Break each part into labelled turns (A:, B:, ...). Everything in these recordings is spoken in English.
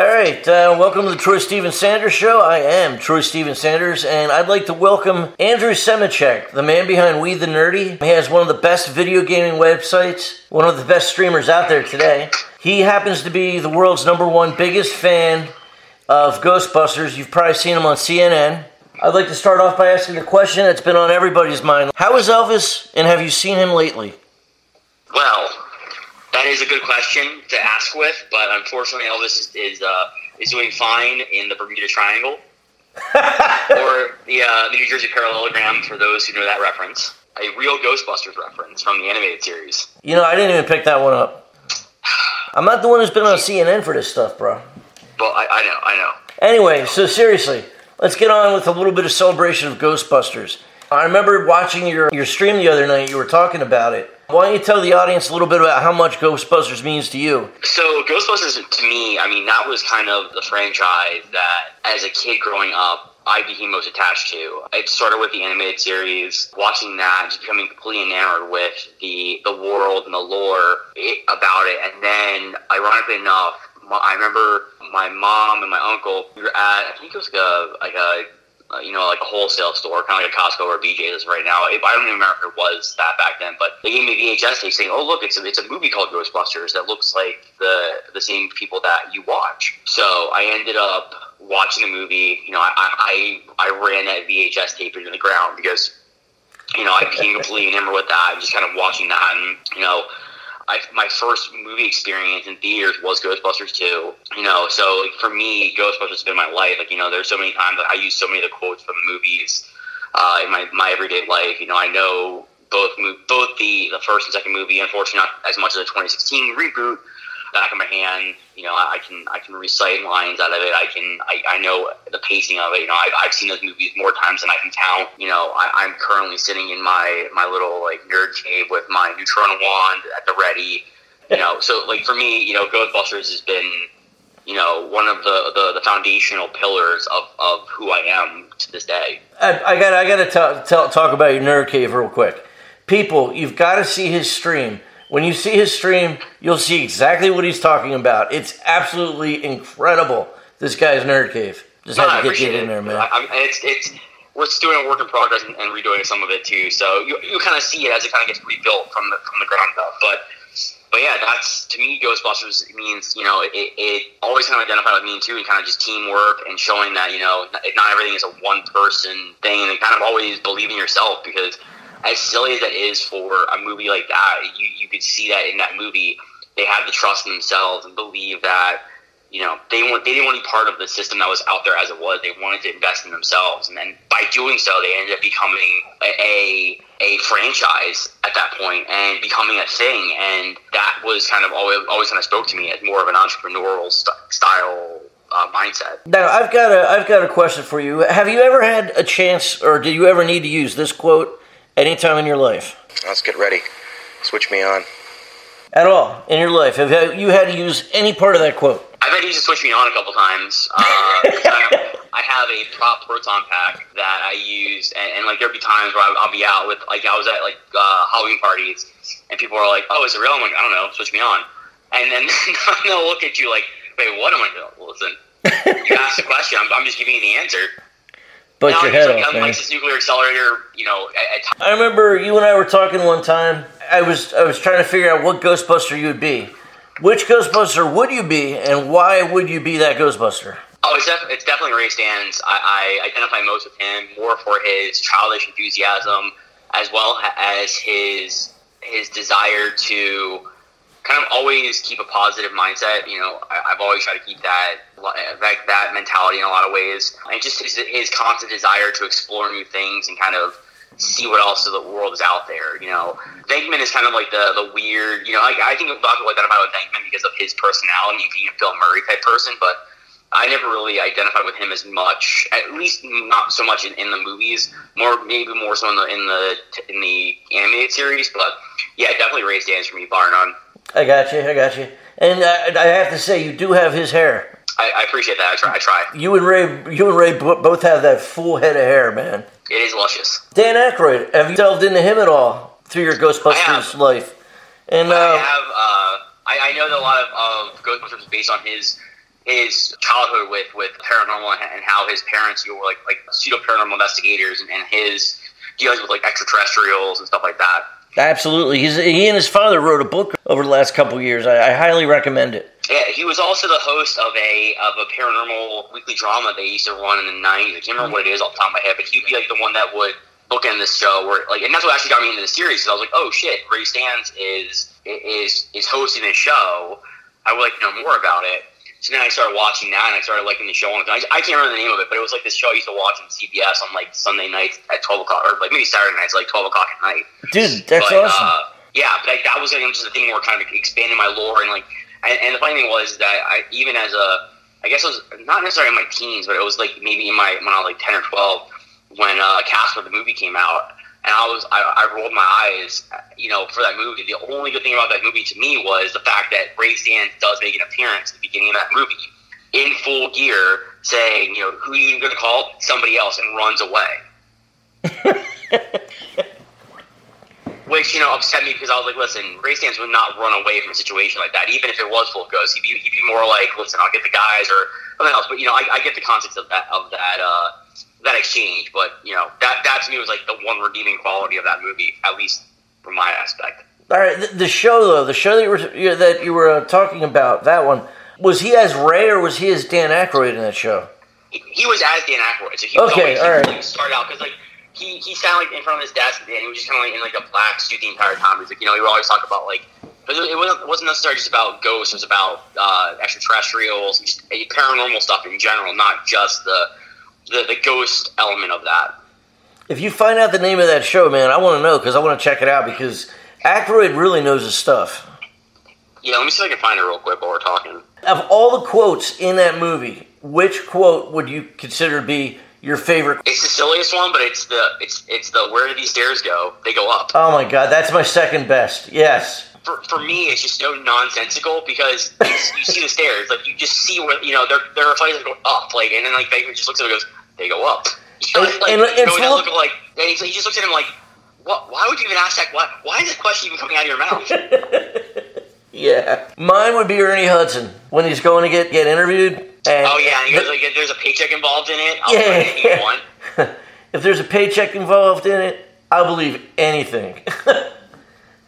A: All right, uh, welcome to the Troy Steven Sanders Show. I am Troy Steven Sanders, and I'd like to welcome Andrew Semichek, the man behind We the Nerdy. He has one of the best video gaming websites, one of the best streamers out there today. He happens to be the world's number one biggest fan of Ghostbusters. You've probably seen him on CNN. I'd like to start off by asking a question that's been on everybody's mind. How is Elvis, and have you seen him lately?
B: Well, that is a good question to ask with, but unfortunately, Elvis is is, uh, is doing fine in the Bermuda Triangle or the, uh, the New Jersey parallelogram for those who know that reference. A real Ghostbusters reference from the animated series.
A: You know, I didn't even pick that one up. I'm not the one who's been on CNN for this stuff, bro.
B: But I, I know, I know.
A: Anyway, so seriously, let's get on with a little bit of celebration of Ghostbusters. I remember watching your, your stream the other night, you were talking about it. Why don't you tell the audience a little bit about how much Ghostbusters means to you?
B: So Ghostbusters to me, I mean, that was kind of the franchise that, as a kid growing up, I became most attached to. It started with the animated series, watching that, just becoming completely enamored with the the world and the lore about it, and then, ironically enough, I remember my mom and my uncle. We were at, I think it was like a like a uh, you know, like a wholesale store, kind of like a Costco or BJ's right now. I don't even remember if it was that back then, but they gave me a VHS tape saying, "Oh, look, it's a, it's a movie called Ghostbusters that looks like the the same people that you watch." So I ended up watching the movie. You know, I I, I ran that VHS tape into the ground because you know I became completely enamored with that. and just kind of watching that, and you know. I, my first movie experience in theaters was Ghostbusters 2. You know, so like, for me, Ghostbusters has been my life. Like, you know, there's so many times that I use so many of the quotes from the movies uh, in my, my everyday life. You know, I know both both the, the first and second movie, unfortunately not as much as the 2016 reboot, back of my hand. You know, I, can I can recite lines out of it. I can I, I know the pacing of it. You know, I've, I've seen those movies more times than I can count. You know, I, I'm currently sitting in my my little like nerd cave with my neutron wand at the ready. You know, so like for me, you know, Ghostbusters has been you know one of the, the, the foundational pillars of, of who I am to this day.
A: I, I got I got to talk, talk about your nerd cave real quick. People, you've got to see his stream. When you see his stream, you'll see exactly what he's talking about. It's absolutely incredible. This guy's nerd cave. Just
B: no,
A: had
B: to get
A: you in there, man.
B: I, it's it's we're doing a work in progress and, and, redoing some of it too. So you, you kind of see it as it kind of gets rebuilt from the from the ground up. But but yeah, that's to me Ghostbusters means you know it, it always kind of identified with me too, and kind of just teamwork and showing that you know not everything is a one person thing, and kind of always believe in yourself because as silly as that is for a movie like that, you, you could see that in that movie. They had the trust in themselves and believe that, you know, they want they didn't want to be part of the system that was out there as it was. They wanted to invest in themselves, and then by doing so, they ended up becoming a a franchise at that point and becoming a thing. And that was kind of always always kind of spoke to me as more of an entrepreneurial st- style uh, mindset.
A: Now, I've got a I've got a question for you. Have you ever had a chance, or did you ever need to use this quote anytime in your life?
C: Let's get ready. Switch me on.
A: At all in your life? Have you had to use any part of that quote?
B: I've had to use to switch me on a couple times. Uh, I, I, have a prop proton pack that I use, and, and like there'll be times where I'll, I'll, be out with, like I was at like uh, Halloween parties, and people are like, "Oh, is it real?" I'm like, "I don't know, switch me on," and then they'll look at you like, "Wait, what?" I'm I doing?" listen, you asked the question. I'm, I'm just giving you the answer."
A: But your head like, off,
B: man. this nuclear accelerator, you know. At,
A: at I remember you and I were talking one time. I was I was trying to figure out what Ghostbuster you would be. Which Ghostbuster would you be, and why would you be that Ghostbuster?
B: Oh, it's, def- it's definitely Ray Stantz. I, I identify most with him more for his childish enthusiasm, as well as his his desire to kind of always keep a positive mindset. You know, I, have always tried to keep that that, that mentality in a lot of ways, and just his, his constant desire to explore new things and kind of see what else the world is out there. You know, Venkman is kind of like the the weird. You know, like, I think a lot of people identify with Venkman because of his personality, being a Bill Murray type person, but. I never really identified with him as much, at least not so much in, in the movies. More, maybe more so in the in the in the animated series. But yeah, definitely Ray Stantz for me, bar none.
A: I got you. I got you. And uh, I have to say, you do have his hair.
B: I, I, appreciate that. I try. I try.
A: You and Ray, you and Ray both have that full head of hair, man.
B: It is luscious.
A: Dan Aykroyd, have you delved into him at all through your Ghostbusters life?
B: And uh, I have. Uh, I, I, know that a lot of, of Ghostbusters is based on his his childhood with with paranormal and, and how his parents you were like like pseudo paranormal investigators and, and his dealings with like extraterrestrials and stuff like that.
A: Absolutely. He's, he and his father wrote a book over the last couple years. I, I highly recommend it.
B: Yeah, he was also the host of a of a paranormal weekly drama they used to run in the nineties. I can't remember what it is off the top of my head, but he'd be like the one that would book in this show where like and that's what actually got me into the series. I was like, oh shit, Ray Stantz is is is hosting this show. I would like to know more about it. So then I started watching that, and I started liking the show. And I, I can't remember the name of it, but it was like this show I used to watch on CBS on like Sunday nights at twelve o'clock, or like maybe Saturday nights, like twelve o'clock at night.
A: Dude, that's
B: But,
A: awesome.
B: Uh, yeah, but like, that was like, just the thing where kind of expanding my lore and like, and, and the funny thing was that I even as a, I guess it was not necessarily in my teens, but it was like maybe in my when I was like ten or twelve when uh, Casper the movie came out, and I was I, I rolled my eyes, you know, for that movie. The only good thing about that movie to me was the fact that Ray Stantz does make an appearance at the beginning of that movie in full gear, saying, you know, who are you going to call? Somebody else, and runs away. Which, you know, upset me because I was like, listen, Ray Stantz would not run away from a situation like that. Even if it was full of ghosts, he'd be, he'd be more like, listen, I'll get the guys or something else. But, you know, I, I get the context of that, of that, uh, that exchange. But, you know, that, that to me was like the one redeeming quality of that movie, at least from my aspect.
A: All right, the, the show though, the show that you were you- that you were uh, talking about, that one was he as Ray or was he as Dan Aykroyd in that show?
B: He, he was as Dan Aykroyd. So he was
A: Okay,
B: always,
A: all right.
B: like, started out because, like, he, he sat like in front of his desk and he was just kind of like in like a black suit the entire time. He's like, you know, he would always talk about like, but it wasn't, necessarily just about ghosts. It was about uh, extraterrestrials, just paranormal stuff in general, not just the, the the ghost element of that.
A: If you find out the name of that show, man, I want to know because I want to check it out because Aykroyd really knows his stuff.
B: Yeah, let me see if I can find it real quick while we're talking.
A: Of all the quotes in that movie, which quote would you consider to be your favorite?
B: It's the silliest one, but it's the it's it's the where do these stairs go? They go up.
A: Oh my god, that's my second best. Yes.
B: For, for me, it's just so nonsensical because you, you see the stairs, like you just see where you know there there are flights that go up, like, and then like Baker just looks at it and goes, they go up. You know,
A: And-
B: like,
A: and it's
B: you know,
A: look-
B: like and he, he just looks at him like, what? Why would you even ask that? Why? Why is this question even coming out of your mouth?
A: Yeah. Mine would be Ernie Hudson when he's going to get get interviewed. And
B: oh yeah, and he goes like, there's a paycheck involved in it. I'll
A: Yeah.
B: yeah. anything you want.
A: if there's a paycheck involved in it, I'll believe anything.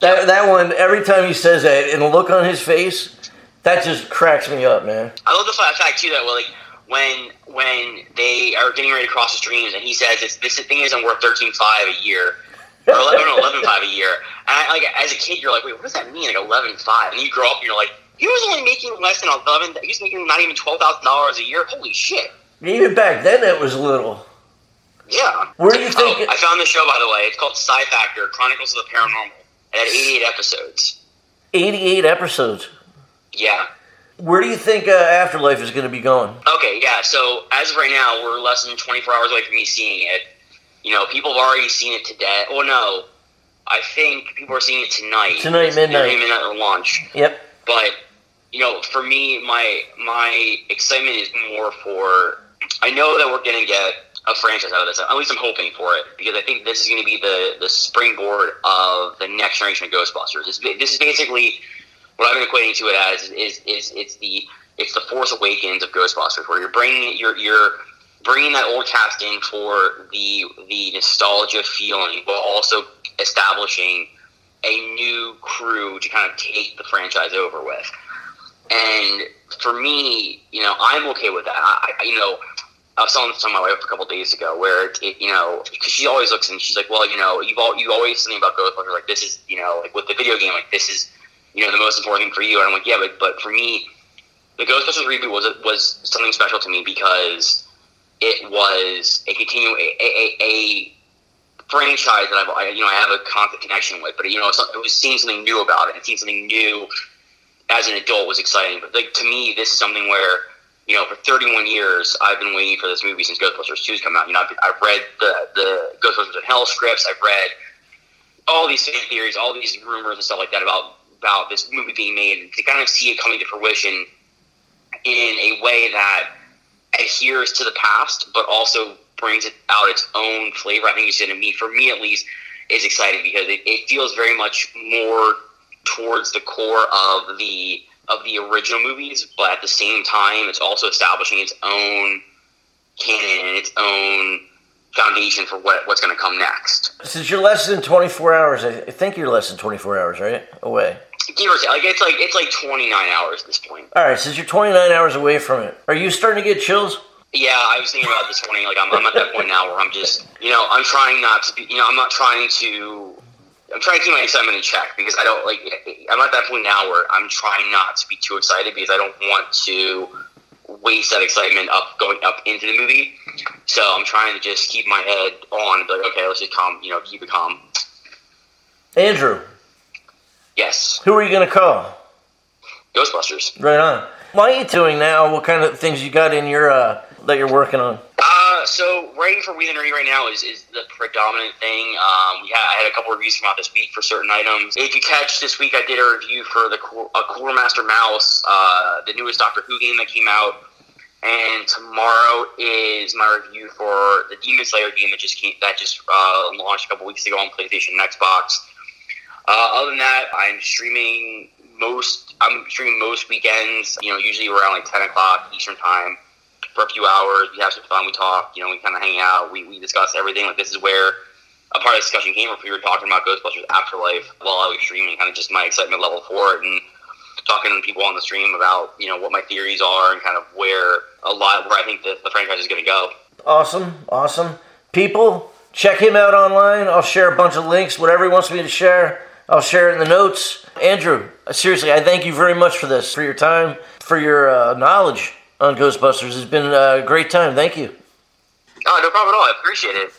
A: that that one, every time he says that, and the look on his face, that just cracks me up, man.
B: I love the fact fact, too that well, like when when they are getting ready to cross the streams, and he says it's, this thing isn't worth thirteen five a year, or eleven no, eleven five a year. And I, like as a kid, you're like, wait, what does that mean? Like eleven five, and you grow up, and you're like, he was only making less than eleven. He was making not even twelve thousand dollars a year. Holy shit!
A: Even back then, it was little.
B: Yeah.
A: Where do you think-
B: Oh, I found the show by the way. It's called PSI Factor: Chronicles of the Paranormal. Had eighty eight episodes.
A: 88 episodes.
B: Yeah.
A: Where do you think uh, Afterlife is going to be going?
B: Okay, yeah. So as of right now, we're less than 24 hours away from me seeing it. You know, people have already seen it today. Oh no, I think people are seeing it tonight.
A: Tonight, midnight.
B: midnight or launch.
A: Yep.
B: But you know, for me, my my excitement is more for. I know that we're gonna get a franchise out of this. At least I'm hoping for it because I think this is going to be the the springboard of the next generation of Ghostbusters. This, this is basically what I've been equating to it as is is it's the it's the Force Awakens of Ghostbusters, where you're bringing you're you're bringing that old cast in for the the nostalgia feeling, while also establishing a new crew to kind of take the franchise over with. And for me, you know, I'm okay with that. I, I you know, I was telling this to my wife a couple days ago, where it, you know, because she always looks and she's like, well, you know, you've all you always something about Ghostbusters, like this is, you know, like with the video game, like this is, you know, the most important thing for you. And I'm like, yeah, but but for me, the Ghostbusters reboot was was something special to me because it was a continue a, a, a franchise that I've I, you know I have a constant connection with, but you know, it was seeing something new about it and seeing something new as an adult was exciting. But like to me, this is something where you know, for 31 years, I've been waiting for this movie since Ghostbusters 2's come out. You know, I've, I've read the the Ghostbusters in Hell scripts. I've read all these theories, all these rumors and stuff like that about about this movie being made. To kind of see it coming to fruition in a way that adheres to the past, but also brings it out its own flavor. I think it's going to be, for me at least, is exciting because it, it feels very much more towards the core of the of the original movies, but at the same time, it's also establishing its own canon and its own foundation for what, what's going to come next.
A: Since you're less than 24 hours, I think you're less than 24 hours, right? Away.
B: Give or take, like it's like it's like 29 hours at this point.
A: All right, since you're 29 hours away from it, are you starting to get chills?
B: Yeah, I was thinking about this morning. Like I'm, I'm at that point now where I'm just, you know, I'm trying not to be, you know, I'm not trying to I'm trying to keep my excitement in check because I don't like. I'm at that point now where I'm trying not to be too excited because I don't want to waste that excitement up going up into the movie. So I'm trying to just keep my head on and be like, okay, let's just calm, you know, keep it calm.
A: Andrew,
B: Yes,
A: who are you going to call?
B: Ghostbusters.
A: Right on. What are you doing now? What kind of things you got in your uh, that you're working on?
B: Uh, so writing for We the Nerdy right now is, is the predominant thing. Um, we I had a couple reviews come out this week for certain items. If you catch this week, I did a review for the uh, Cooler Master Mouse, uh, the newest Doctor Who game that came out. And tomorrow is my review for the Demon Slayer game that just came, that just uh, launched a couple weeks ago on PlayStation and Xbox. Uh, other than that, I'm streaming most. I'm streaming most weekends. You know, usually around like 10 o'clock Eastern time for a few hours. We have some fun. We talk. You know, we kind of hang out. We, we discuss everything. Like this is where a part of the discussion came from. We were talking about Ghostbusters Afterlife while I was streaming, kind of just my excitement level for it, and talking to people on the stream about you know what my theories are and kind of where a lot where I think the, the franchise is going to go.
A: Awesome, awesome. People, check him out online. I'll share a bunch of links. Whatever he wants me to share, I'll share it in the notes. Andrew, seriously, I thank you very much for this, for your time, for your uh, knowledge on Ghostbusters. It's been a great time. Thank you.
B: Oh, no problem at all. I appreciate it.